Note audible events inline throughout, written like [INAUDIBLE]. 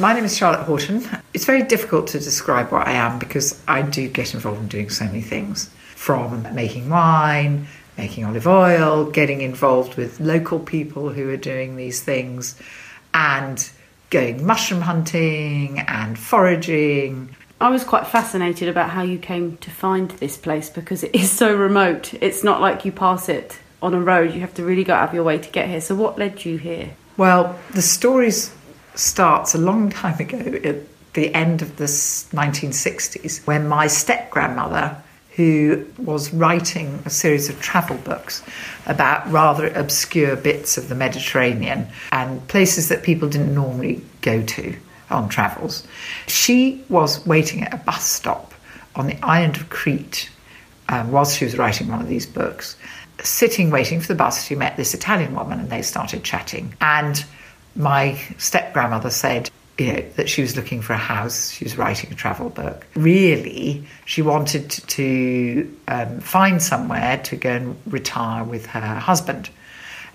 my name is Charlotte Horton. It's very difficult to describe what I am because I do get involved in doing so many things from making wine, making olive oil, getting involved with local people who are doing these things, and going mushroom hunting and foraging. I was quite fascinated about how you came to find this place because it is so remote. It's not like you pass it on a road, you have to really go out of your way to get here. So, what led you here? Well, the story starts a long time ago at the end of the 1960s when my step grandmother who was writing a series of travel books about rather obscure bits of the Mediterranean and places that people didn't normally go to on travels. She was waiting at a bus stop on the island of Crete um, whilst she was writing one of these books. Sitting waiting for the bus, she met this Italian woman and they started chatting. And my step grandmother said, you know, that she was looking for a house. She was writing a travel book. Really, she wanted to um, find somewhere to go and retire with her husband.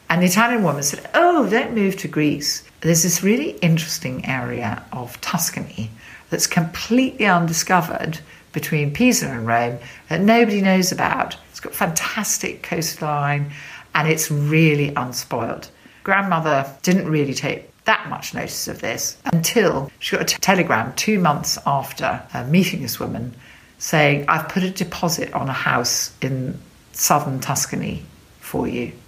And the Italian woman said, Oh, don't move to Greece. There's this really interesting area of Tuscany that's completely undiscovered between Pisa and Rome that nobody knows about. It's got fantastic coastline and it's really unspoiled. Grandmother didn't really take that much notice of this until she got a t- telegram two months after uh, meeting this woman saying, I've put a deposit on a house in southern Tuscany for you. [LAUGHS]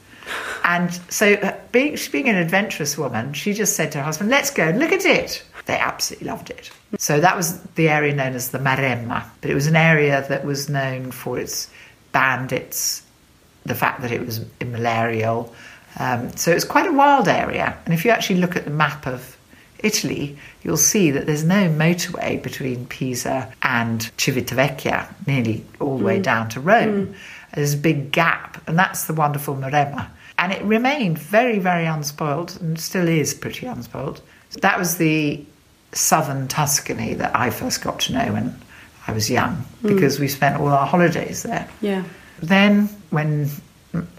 And so, uh, being, being an adventurous woman, she just said to her husband, Let's go and look at it. They absolutely loved it. So, that was the area known as the Maremma, but it was an area that was known for its bandits, the fact that it was malarial, um, so it's quite a wild area. And if you actually look at the map of Italy, you'll see that there's no motorway between Pisa and Civitavecchia, nearly all the way mm. down to Rome. Mm. There's a big gap, and that's the wonderful Maremma. And it remained very, very unspoiled and still is pretty unspoiled. So that was the southern Tuscany that I first got to know when I was young mm. because mm. we spent all our holidays there. Yeah. Then, when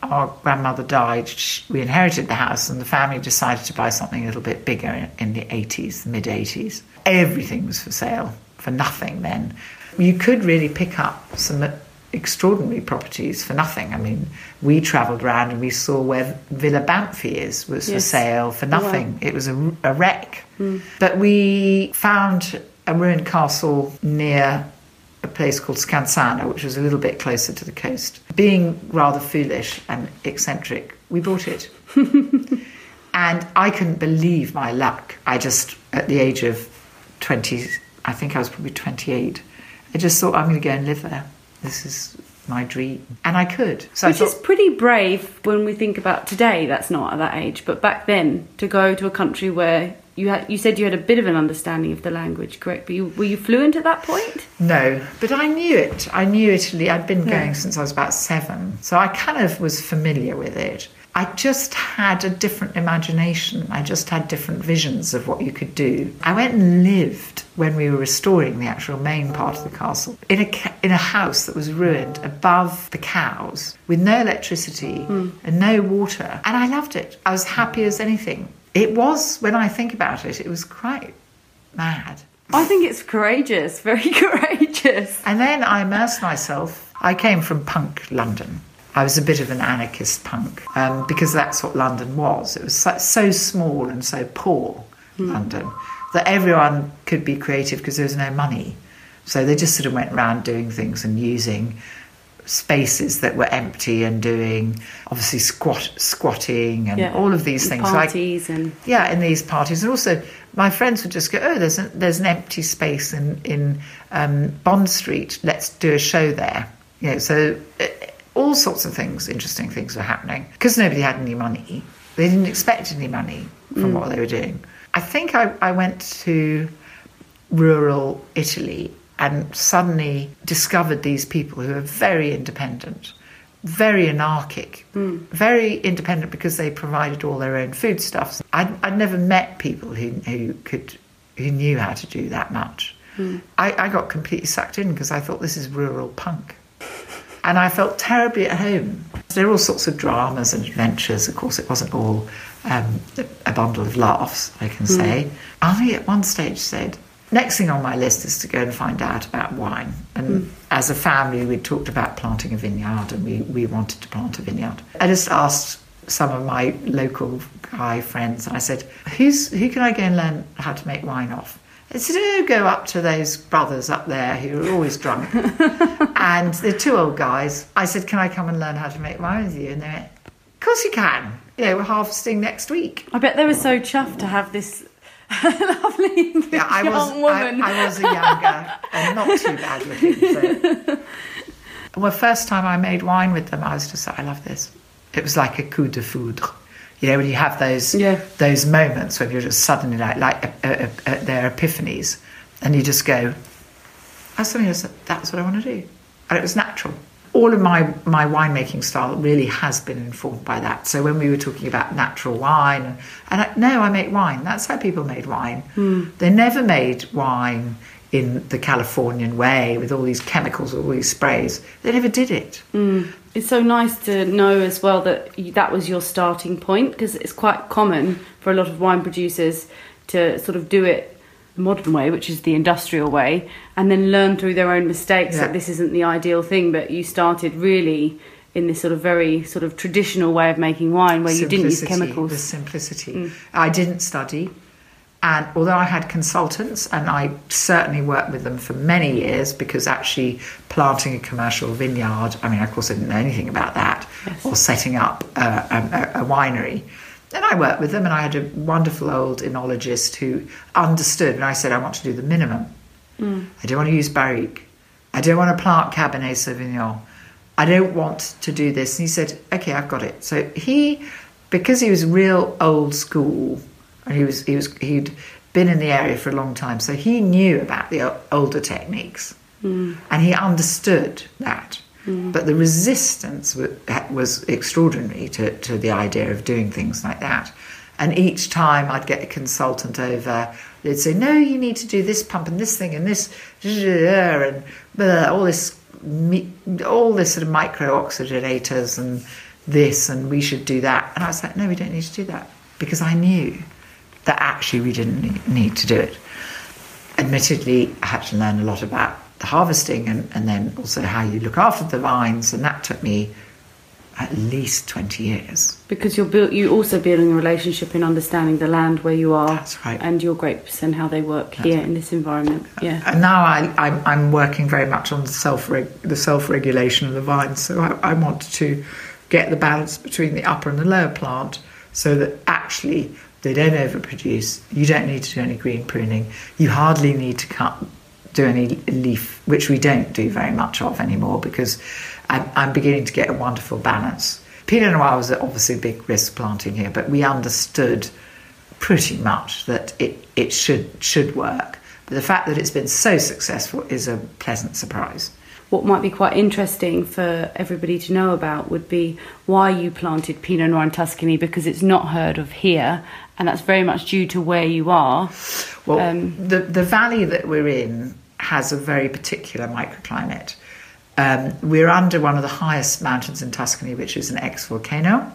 our grandmother died, we inherited the house, and the family decided to buy something a little bit bigger in the 80s, the mid 80s. Everything was for sale for nothing then. You could really pick up some extraordinary properties for nothing. I mean, we travelled around and we saw where Villa Banfi is was yes. for sale for nothing. Wow. It was a, a wreck. Mm. But we found a ruined castle near a place called Scansano, which was a little bit closer to the coast. Being rather foolish and eccentric, we bought it. [LAUGHS] and I couldn't believe my luck. I just, at the age of 20, I think I was probably 28, I just thought, I'm going to go and live there. This is my dream. And I could. So Which thought, is pretty brave when we think about today, that's not at that age. But back then, to go to a country where you had you said you had a bit of an understanding of the language, correct? But you, were you fluent at that point? No, but I knew it. I knew Italy. I'd been going since I was about seven, so I kind of was familiar with it. I just had a different imagination. I just had different visions of what you could do. I went and lived when we were restoring the actual main part of the castle in a in a house that was ruined above the cows with no electricity mm. and no water, and I loved it. I was happy as anything it was, when I think about it, it was quite mad. I think it's courageous, very [LAUGHS] courageous. And then I immersed myself. I came from punk London. I was a bit of an anarchist punk um, because that's what London was. It was so, so small and so poor, mm. London, that everyone could be creative because there was no money. So they just sort of went around doing things and using spaces that were empty and doing obviously squat squatting and yeah. all of these things parties like, and yeah in these parties. And also my friends would just go oh there's a, there's an empty space in in um, Bond Street. Let's do a show there. You know so uh, all sorts of things interesting things were happening. Because nobody had any money. They didn't expect any money from mm. what they were doing. I think I, I went to rural Italy and suddenly discovered these people who are very independent, very anarchic, mm. very independent because they provided all their own foodstuffs. I'd, I'd never met people who, who could who knew how to do that much. Mm. I, I got completely sucked in because I thought this is rural punk. And I felt terribly at home. there are all sorts of dramas and adventures. Of course, it wasn't all um, a bundle of laughs, I can say. I, at one stage, said, Next thing on my list is to go and find out about wine. And hmm. as a family, we talked about planting a vineyard and we, we wanted to plant a vineyard. I just asked some of my local guy friends, and I said, Who's, Who can I go and learn how to make wine off? They said, Oh, go up to those brothers up there who are always drunk. [LAUGHS] and they're two old guys. I said, Can I come and learn how to make wine with you? And they went, Of course you can. You know, we're harvesting next week. I bet they were so chuffed to have this [LAUGHS] lovely Yeah, I young was, I, woman. I was a younger and not too bad looking. So. [LAUGHS] Well, first time I made wine with them, I was just like, I love this. It was like a coup de foudre. You know, when you have those Yeah. those moments when you're just suddenly like, like uh, uh, uh, their epiphanies, and you just go, I suddenly just, that's what I want to do. And it was natural. All of my, my winemaking style really has been informed by that. So when we were talking about natural wine, and I, no, I make wine. That's how people made wine. Hmm. They never made wine in the Californian way with all these chemicals, all these sprays. They never did it. Hmm. It's so nice to know as well that you, that was your starting point because it's quite common for a lot of wine producers to sort of do it the modern way, which is the industrial way, and then learn through their own mistakes Yeah. that this isn't the ideal thing. But you started really in this sort of very sort of traditional way of making wine where you didn't use chemicals. The simplicity. Mm. I didn't study, and although I had consultants, and I certainly worked with them for many years, because actually planting a commercial vineyard, I mean, of course, I didn't know anything about that, Yes. or setting up a, a, a winery. And I worked with them, and I had a wonderful old enologist who understood. And I said, I want to do the minimum. Mm. I don't want to use barrique. I don't want to plant Cabernet Sauvignon. I don't want to do this. And he said, okay, I've got it. So he, because he was real old school, and he was, he was, he'd been in the area for a long time, so he knew about the older techniques, mm. and he understood that. But the resistance wa- was extraordinary to, to the idea of doing things like that. And each time I'd get a consultant over, they'd say, "No, you need to do this pump and this thing and this and all this, all this sort of micro oxygenators and this, and we should do that." And I was like, "No, we don't need to do that," because I knew that actually we didn't need to do it. Admittedly, I had to learn a lot about the harvesting and, and then also how you look after the vines, and that took me at least 20 years. because you're built, you also building a relationship in understanding the land where you are That's right. and your grapes and how they work here in this environment. Uh, yeah. And now I, I'm, I'm working very much on the self the self regulation of the vines. So I, I want to get the balance between the upper and the lower plant, so that actually they don't overproduce. You don't need to do any green pruning. You hardly need to cut do any leaf, which we don't do very much of anymore because I'm, I'm beginning to get a wonderful balance. Pinot Noir was obviously a big risk planting here, but we understood pretty much that it, it should should work. But the fact that it's been so successful is a pleasant surprise. What might be quite interesting for everybody to know about would be why you planted Pinot Noir in Tuscany because it's not heard of here, and that's very much due to where you are. Well, Um, the the valley that we're in has a very particular microclimate. Um, we're under one of the highest mountains in Tuscany, which is an ex volcano.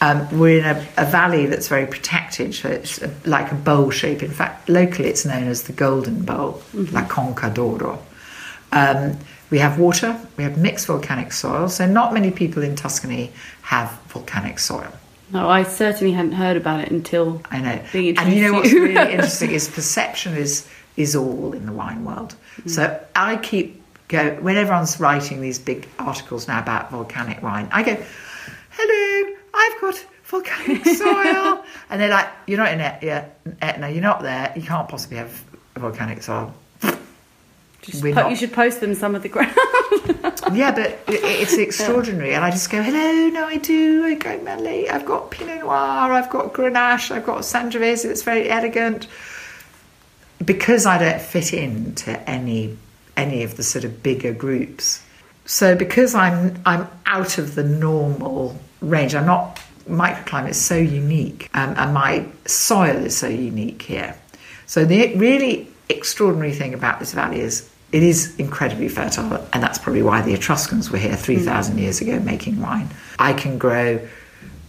Um, we're in a, a valley that's very protected, so it's a, like a bowl shape. In fact, locally it's known as the Golden Bowl, La Conca d'Oro. Um, we have water, we have mixed volcanic soil, so not many people in Tuscany have volcanic soil. No, I certainly hadn't heard about it until I know. being and you know what's really [LAUGHS] interesting is perception is is all in the wine world. So I keep go when everyone's writing these big articles now about volcanic wine. I go, "Hello, I've got volcanic [LAUGHS] soil," and they're like, "You're not in Et- yeah, Etna. You're not there. You can't possibly have volcanic soil." Just po- not- you should post them some of the ground. [LAUGHS] yeah, but it's extraordinary. And I just go, hello, no, I do. I go, Melly, I've got Pinot Noir, I've got Grenache, I've got Sangiovese, it's very elegant. Because I don't fit into any any of the sort of bigger groups. So because I'm I'm out of the normal range, I'm not microclimate is so unique um, and my soil is so unique here. So the really extraordinary thing about this valley is it is incredibly fertile, and that's probably why the Etruscans were here 3,000 years ago making wine. I can grow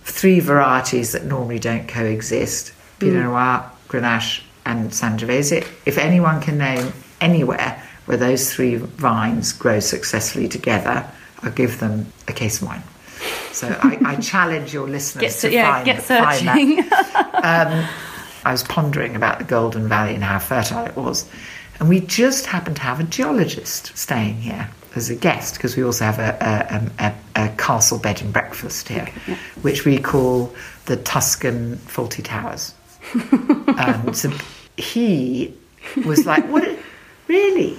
three varieties that normally don't coexist Pinot Noir, Grenache, and Sangiovese. If anyone can name anywhere where those three vines grow successfully together, I'll give them a case of wine. So I, I [LAUGHS] challenge your listeners Get, to yeah, find, get find that. searching. [LAUGHS] Um, I was pondering about the Golden Valley and how fertile it was. And we just happened to have a geologist staying here as a guest because we also have a, a, a, a castle bed and breakfast here, yeah. which we call the Tuscan Fawlty Towers. [LAUGHS] um, so he was like, "What? [LAUGHS] Really?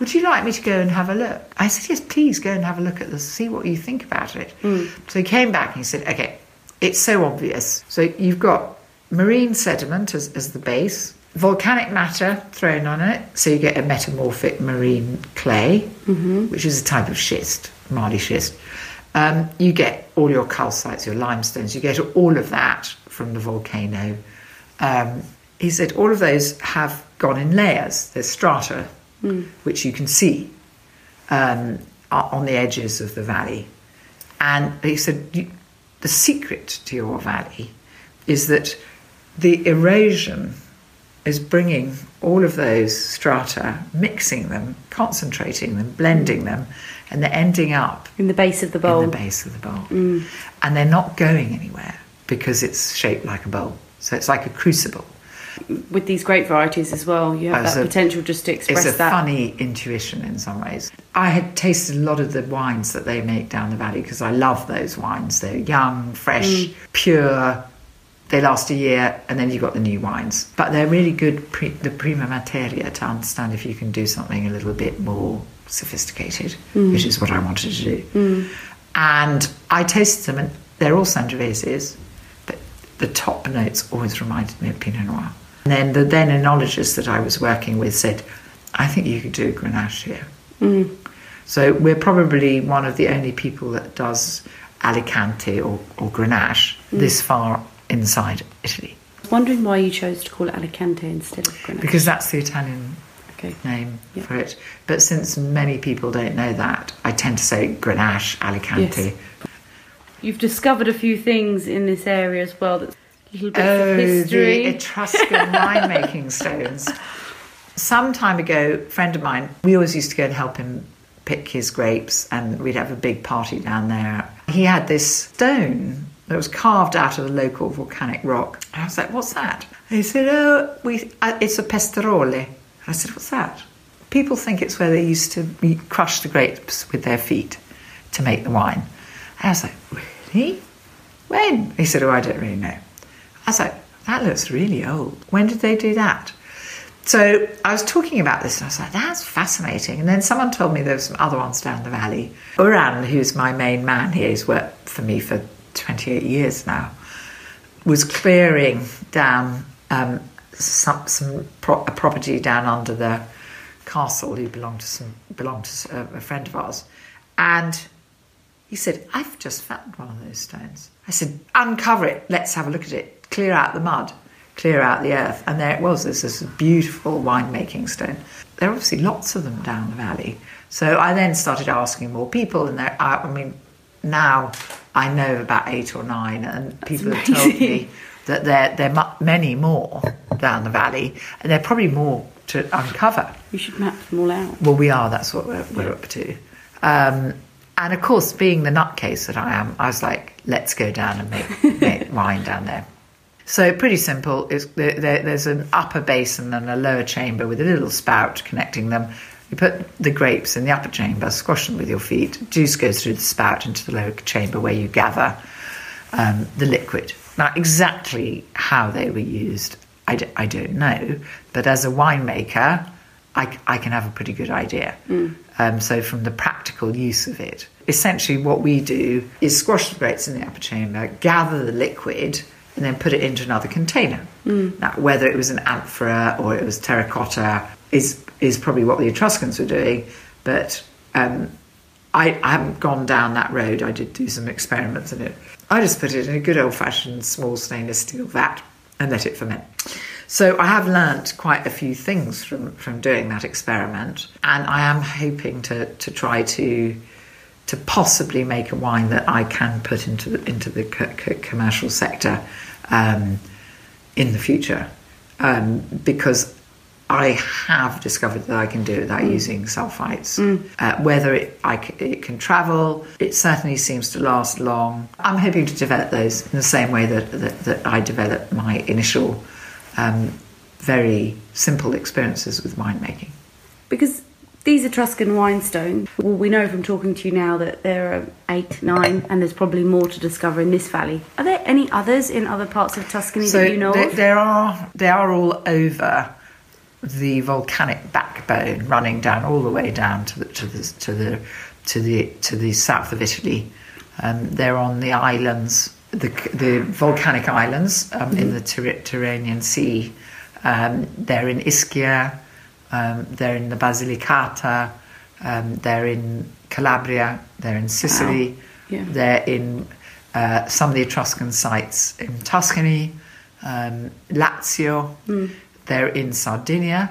Would you like me to go and have a look?" I said, "Yes, please go and have a look at this. See what you think about it." So he came back and he said, "Okay, it's so obvious. So you've got marine sediment as, as the base." Volcanic matter thrown on it, so you get a metamorphic marine clay, which is a type of schist, marly schist. Um, you get all your calcites, your limestones, you get all of that from the volcano. Um, he said all of those have gone in layers. There's strata, which you can see um, on the edges of the valley. And he said the secret to your valley is that the erosion is bringing all of those strata, mixing them, concentrating them, blending them, and they're ending up In the base of the bowl. in the base of the bowl. And they're not going anywhere because it's shaped like a bowl. So it's like a crucible. With these grape varieties as well, you have As that a- potential just to express It's a that. funny intuition in some ways. I had tasted a lot of the wines that they make down the valley because I love those wines. They're young, fresh, mm. pure. They last a year, and then you've got the new wines. But they're really good, pre- the prima materia, to understand if you can do something a little bit more sophisticated, mm. which is what I wanted to do. Mm. And I tasted them, and they're all Sangioveses, but the top notes always reminded me of Pinot Noir. And then the then enologist that I was working with said, I think you could do Grenache here. So we're probably one of the only people that does Alicante or, or Grenache mm. this far inside Italy. I was wondering why you chose to call it Alicante instead of Grenache. Because that's the Italian Okay. name Yeah. for it. But since many people don't know that, I tend to say Grenache, Alicante. Yes. You've discovered a few things in this area as well. That's little bits Oh, of history. the Etruscan [LAUGHS] winemaking stones. Some time ago, a friend of mine, we always used to go and help him pick his grapes, and we'd have a big party down there. He had this stone that was carved out of the local volcanic rock. And I was like, "What's that?" And he said, "Oh, we, uh, it's a pesterole." And I said, "What's that?" People think it's where they used to crush the grapes with their feet to make the wine. And I was like, "Really? When?" He said, "Oh, I don't really know." I was like, that looks really old. When did they do that? So I was talking about this and I was like, that's fascinating. And then someone told me there were some other ones down the valley. Uran, who's my main man here, he's worked for me for 28 years now, was clearing down um, some, some pro- a property down under the castle who belonged to some belonged to a friend of ours. And he said, I've just found one of those stones. I said, uncover it, let's have a look at it, clear out the mud, clear out the earth. And there it was, there's this beautiful winemaking stone. There are obviously lots of them down the valley. So I then started asking more people, and there, I, I mean, now I know about eight or nine, and people have told me [LAUGHS] that there, there are many more down the valley, and there are probably more to uncover. you should map them all out. Well, we are. That's what we're, we're up to. Um, and of course, being the nutcase that I am, I was like, let's go down and make, make [LAUGHS] wine down there. So pretty simple. It's, there, there, there's an upper basin and a lower chamber with a little spout connecting them. You put the grapes in the upper chamber, squash them with your feet. Juice goes through the spout into the lower chamber where you gather um, the liquid. Now, exactly how they were used, I, d- I don't know. But as a winemaker, I, c- I can have a pretty good idea. Um, so, from the practical use of it, essentially what we do is squash the grapes in the upper chamber, gather the liquid, and then put it into another container. Now, whether it was an amphora or it was terracotta is is probably what the Etruscans were doing, but um, I, I haven't gone down that road. I did do some experiments in it. I just put it in a good old fashioned small stainless steel vat and let it ferment. So I have learnt quite a few things from, from doing that experiment, and I am hoping to, to try to to possibly make a wine that I can put into the, into the co- co- commercial sector um, in the future, um, because I have discovered that I can do it without Mm. using sulfites. Uh, whether it, I c it can travel, it certainly seems to last long. I'm hoping to develop those in the same way that, that, that I developed my initial um, very simple experiences with winemaking. Because these Etruscan winestones, well, we know from talking to you now that there are eight, nine, and there's probably more to discover in this valley. Are there any others in other parts of Tuscany So that you know there, of? there are they are all over the volcanic backbone, running down all the way down to the to the to the to the, to the south of Italy. Um, they're on the islands, the the volcanic islands um, in the Tyr- Tyrrhenian Sea. Um, they're in Ischia. Um, they're in the Basilicata. Um, they're in Calabria. They're in Sicily. Yeah. They're in uh, some of the Etruscan sites in Tuscany, um, Lazio. They're in Sardinia.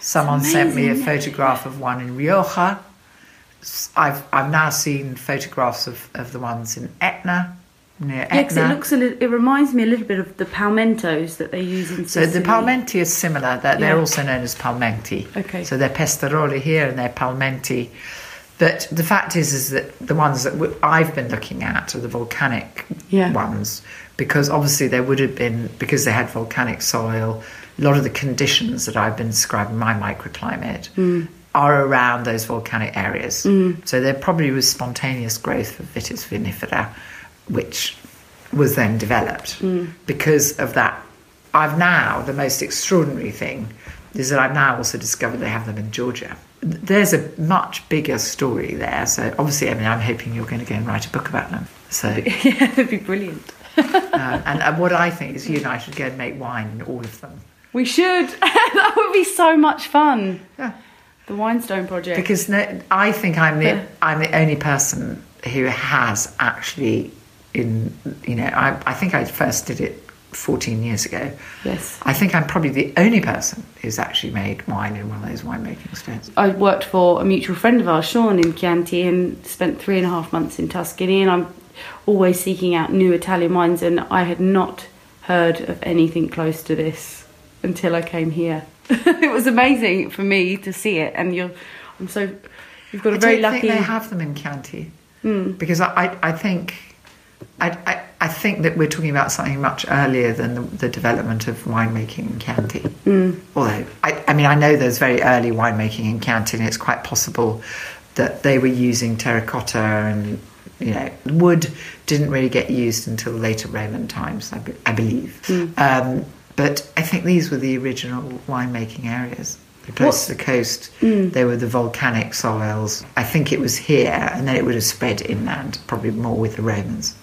Someone sent me a photograph of one in Rioja. I've I've now seen photographs of, of the ones in Etna, near Yeah, Etna. it looks a little, it reminds me a little bit of the palmentos that they use in So the palmenti is similar. They're, they're Yeah. also known as palmenti. Okay. So they're pestaroli here and they're palmenti. But the fact is, is that the ones that I've been looking at are the volcanic Yeah. ones, because obviously there would have been because they had volcanic soil. A lot of the conditions that I've been describing my microclimate Hmm. are around those volcanic areas. So there probably was spontaneous growth of Vitis vinifera, which was then developed because of that. I've now the most extraordinary thing is that I've now also discovered they have them in Georgia. There's a much bigger story there. So obviously, I mean, I'm hoping you're going to go and write a book about them. So, [LAUGHS] yeah, that'd be brilliant. [LAUGHS] uh, and, and what I think is you and I should go and make wine in all of them. We should. [LAUGHS] that would be so much fun. Yeah. The Winestone project. Because no, I think I'm the I'm the only person who has actually in you know I, I think I first did it 14 years ago. yes. I think I'm probably the only person who's actually made wine in one of those winemaking stones. I worked for a mutual friend of ours, Sean, in Chianti, and spent three and a half months in Tuscany. And I'm always seeking out new Italian wines, and I had not heard of anything close to this until I came here. [LAUGHS] it was amazing for me to see it, and you're, I'm so, you've got a I very don't lucky. think they have them in Chianti hmm. because I, I, I think I, I, I think that we're talking about something much earlier than the, the development of winemaking in Chianti. Mm. Although I, I mean I know there's very early winemaking in Chianti, and it's quite possible that they were using terracotta and you know wood didn't really get used until later Roman times, I, be, I believe. Mm. Um, but I think these were the original winemaking areas. Close to the coast. Mm. They were the volcanic soils. I think it was here, and then it would have spread inland, probably more with the Romans.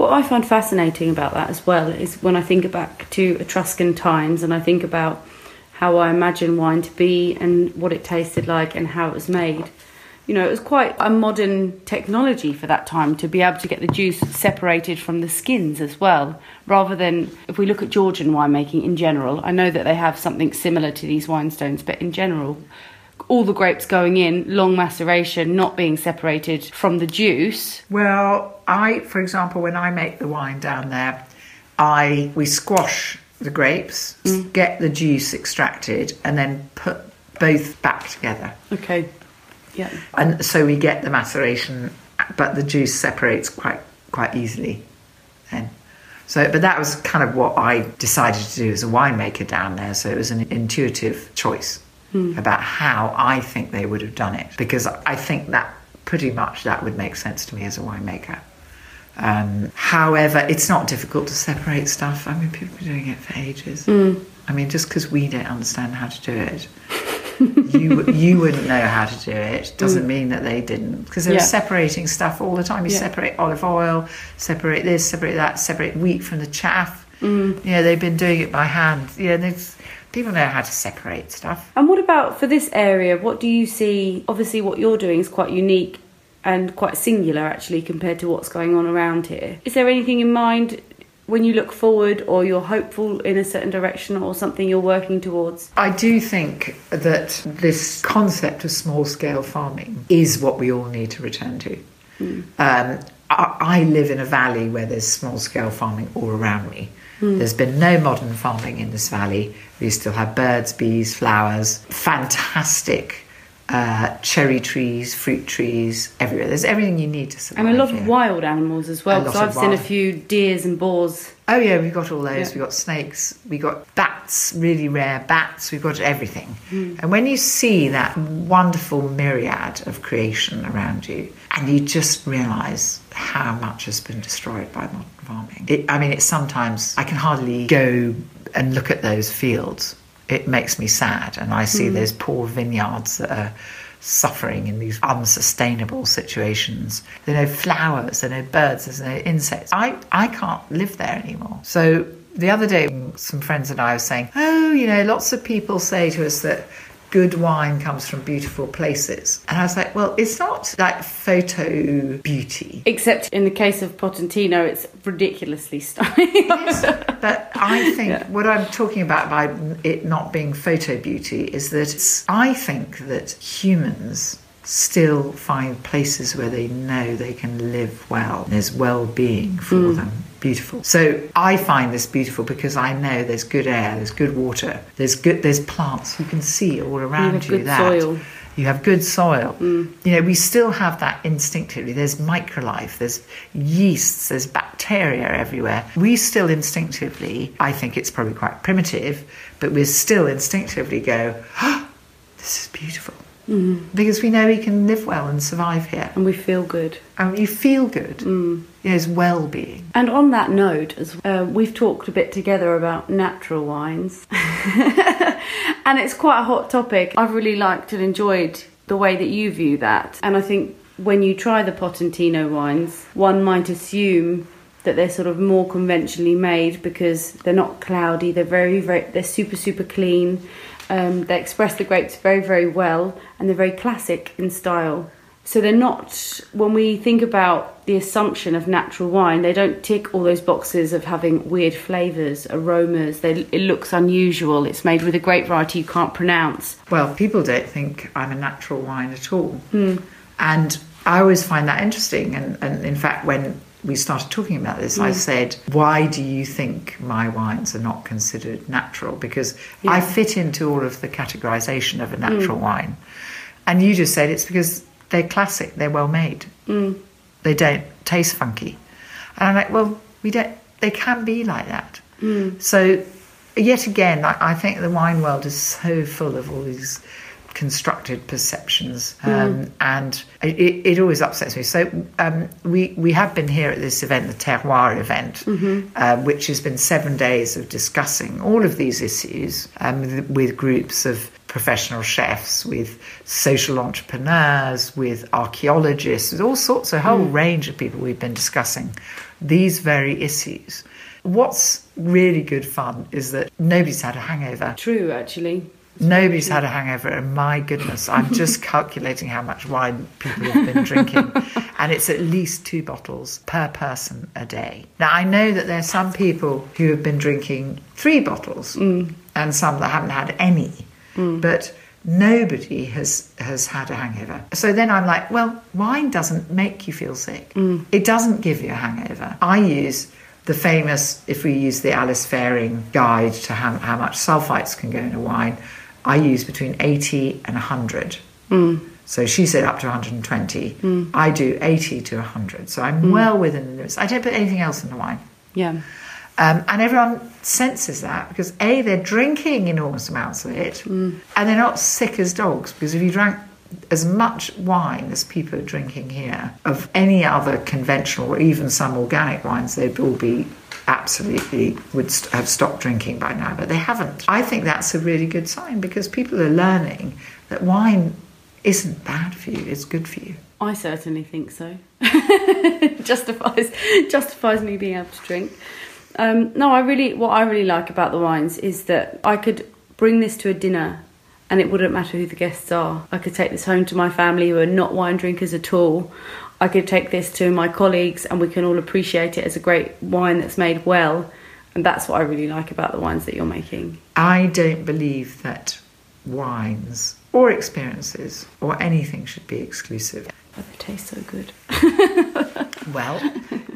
What I find fascinating about that as well is when I think back to Etruscan times and I think about how I imagine wine to be and what it tasted like and how it was made. You know, it was quite a modern technology for that time to be able to get the juice separated from the skins as well, rather than if we look at Georgian winemaking in general. I know that they have something similar to these winestones, but in general, all the grapes going in, long maceration, not being separated from the juice. Well, I, for example, when I make the wine down there, I we squash the grapes, mm. get the juice extracted, and then put both back together. Okay. Yeah. and so we get the maceration, but the juice separates quite quite easily. Then, so but that was kind of what I decided to do as a winemaker down there. So it was an intuitive choice about how I think they would have done it because I think that pretty much that would make sense to me as a winemaker. Um, however, it's not difficult to separate stuff. I mean, people have been doing it for ages. I mean, just because we don't understand how to do it, you you wouldn't know how to do it doesn't mean that they didn't because they were Yeah. separating stuff all the time. You Yeah. separate olive oil, separate this, separate that, separate wheat from the chaff. Mm. You know, they've been doing it by hand. You know, they've, people know how to separate stuff. And what about for this area? What do you see? Obviously, what you're doing is quite unique and quite singular, actually, compared to what's going on around here. Is there anything in mind when you look forward or you're hopeful in a certain direction or something you're working towards? I do think that this concept of small scale farming is what we all need to return to. Mm. Um, I, I, live in a valley where there's small scale farming all around me. Mm. There's been no modern farming in this valley. We still have birds, bees, flowers, fantastic uh, cherry trees, fruit trees, everywhere. There's everything you need to survive. And a lot here. of wild animals as well, because I've seen a few deers and boars. Oh yeah, we've got all those. Yeah. We've got snakes. We've got bats, really rare bats. We've got everything. Mm. And when you see that wonderful myriad of creation around you, and you just realise how much has been destroyed by modern farming. It, I mean, it's sometimes I can hardly go and look at those fields it makes me sad. And I see mm. those poor vineyards that are suffering in these unsustainable situations. There are no flowers, there are no birds, there's no insects. I, I can't live there anymore. So the other day, some friends and I were saying, oh, you know, lots of people say to us that good wine comes from beautiful places. And I was like, well, it's not like photo beauty. Except in the case of Potentino, it's ridiculously [LAUGHS] stunning. but I [LAUGHS] think yeah. what I'm talking about by it not being photo beauty is that I think that humans still find places where they know they can live well. There's well being for mm. them. Beautiful. So I find this beautiful because I know there's good air, there's good water, there's good there's plants you can see all around you. you that soil. You have good soil. Mm. You know, we still have that instinctively. There's microlife, there's yeasts, there's bacteria everywhere. We still instinctively, I think it's probably quite primitive, but we still instinctively go, oh, [GASPS] this is beautiful. Mm. Because we know we can live well and survive here. And we feel good. And you feel good. Mm. You know, it's well being. And on that note, as uh, we've talked a bit together about natural wines, [LAUGHS] and it's quite a hot topic. I've really liked and enjoyed the way that you view that. And I think when you try the Potentino wines, one might assume that they're sort of more conventionally made because they're not cloudy, they're very, very, they're super, super clean um, they express the grapes very, very well, and they're very classic in style. So they're not, when we think about the assumption of natural wine, they don't tick all those boxes of having weird flavours, aromas. They, it looks unusual. It's made with a grape variety you can't pronounce. Well, people don't think I'm a natural wine at all. Mm. And I always find that interesting. And, and in fact, when we started talking about this, mm. I said, Why do you think my wines are not considered natural? Because yeah. I fit into all of the categorization of a natural mm. wine. And you just said it's because they're classic, they're well made, mm. they don't taste funky. And I'm like, Well, we don't, they can be like that. Mm. So, yet again, I, I think the wine world is so full of all these constructed perceptions, um, mm. and it, it, always upsets me. So um, we we have been here at this event, the Terroir event, mm-hmm. uh, which has been seven days of discussing all of these issues um, with, with groups of professional chefs, with social entrepreneurs, with archaeologists, with all sorts, of a whole mm. range of people we've been discussing these very issues. What's really good fun is that nobody's had a hangover. True, actually. Nobody's had a hangover, and my goodness, I'm just [LAUGHS] calculating how much wine people have been drinking, [LAUGHS] and it's at least two bottles per person a day. Now, I know that there are some people who have been drinking three bottles, mm. and some that haven't had any, mm. but nobody has has had a hangover. So then I'm like, well, wine doesn't make you feel sick. Mm. It doesn't give you a hangover. I use the famous, if we use the Alice Feiring guide to how, how much sulfites can go in a wine, I use between 80 and 100. Mm. So she said up to 120. Mm. I do 80 to 100. So I'm mm. well within the limits. I don't put anything else in the wine. Yeah. Um, and everyone senses that because A, they're drinking enormous amounts of it, mm. and they're not sick as dogs. Because if you drank as much wine as people are drinking here, of any other conventional or even some organic wines, they'd all be absolutely would have stopped drinking by now, but they haven't. I think that's a really good sign because people are learning that wine isn't bad for you; it's good for you. I certainly think so. [LAUGHS] justifies justifies me being able to drink. Um, no, I really what I really like about the wines is that I could bring this to a dinner and it wouldn't matter who the guests are. I could take this home to my family who are not wine drinkers at all. I could take this to my colleagues and we can all appreciate it as a great wine that's made well. And that's what I really like about the wines that you're making. I don't believe that wines or experiences or anything should be exclusive. But they taste so good. [LAUGHS] Well,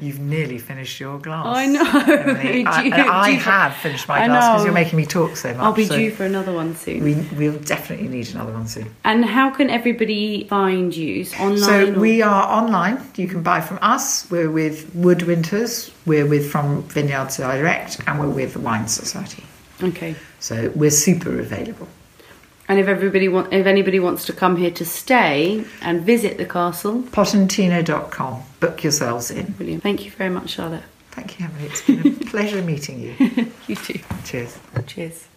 you've nearly finished your glass. I know. Emily. [LAUGHS] I, and I for- have finished my I glass because you're making me talk so much. I'll be so due for another one soon. we, we'll definitely need another one soon. and how can everybody find you? Online? So or- we are online. You can buy from us. We're with Woodwinters. We're with From Vineyard Direct, and we're with the Wine Society. Okay. So we're super available. And if everybody want, if anybody wants to come here to stay and visit the castle, potentino.com. Book yourselves in. Brilliant. Thank you very much, Charlotte. Thank you, Emily. It's been a [LAUGHS] pleasure meeting you. you too. Cheers. Cheers.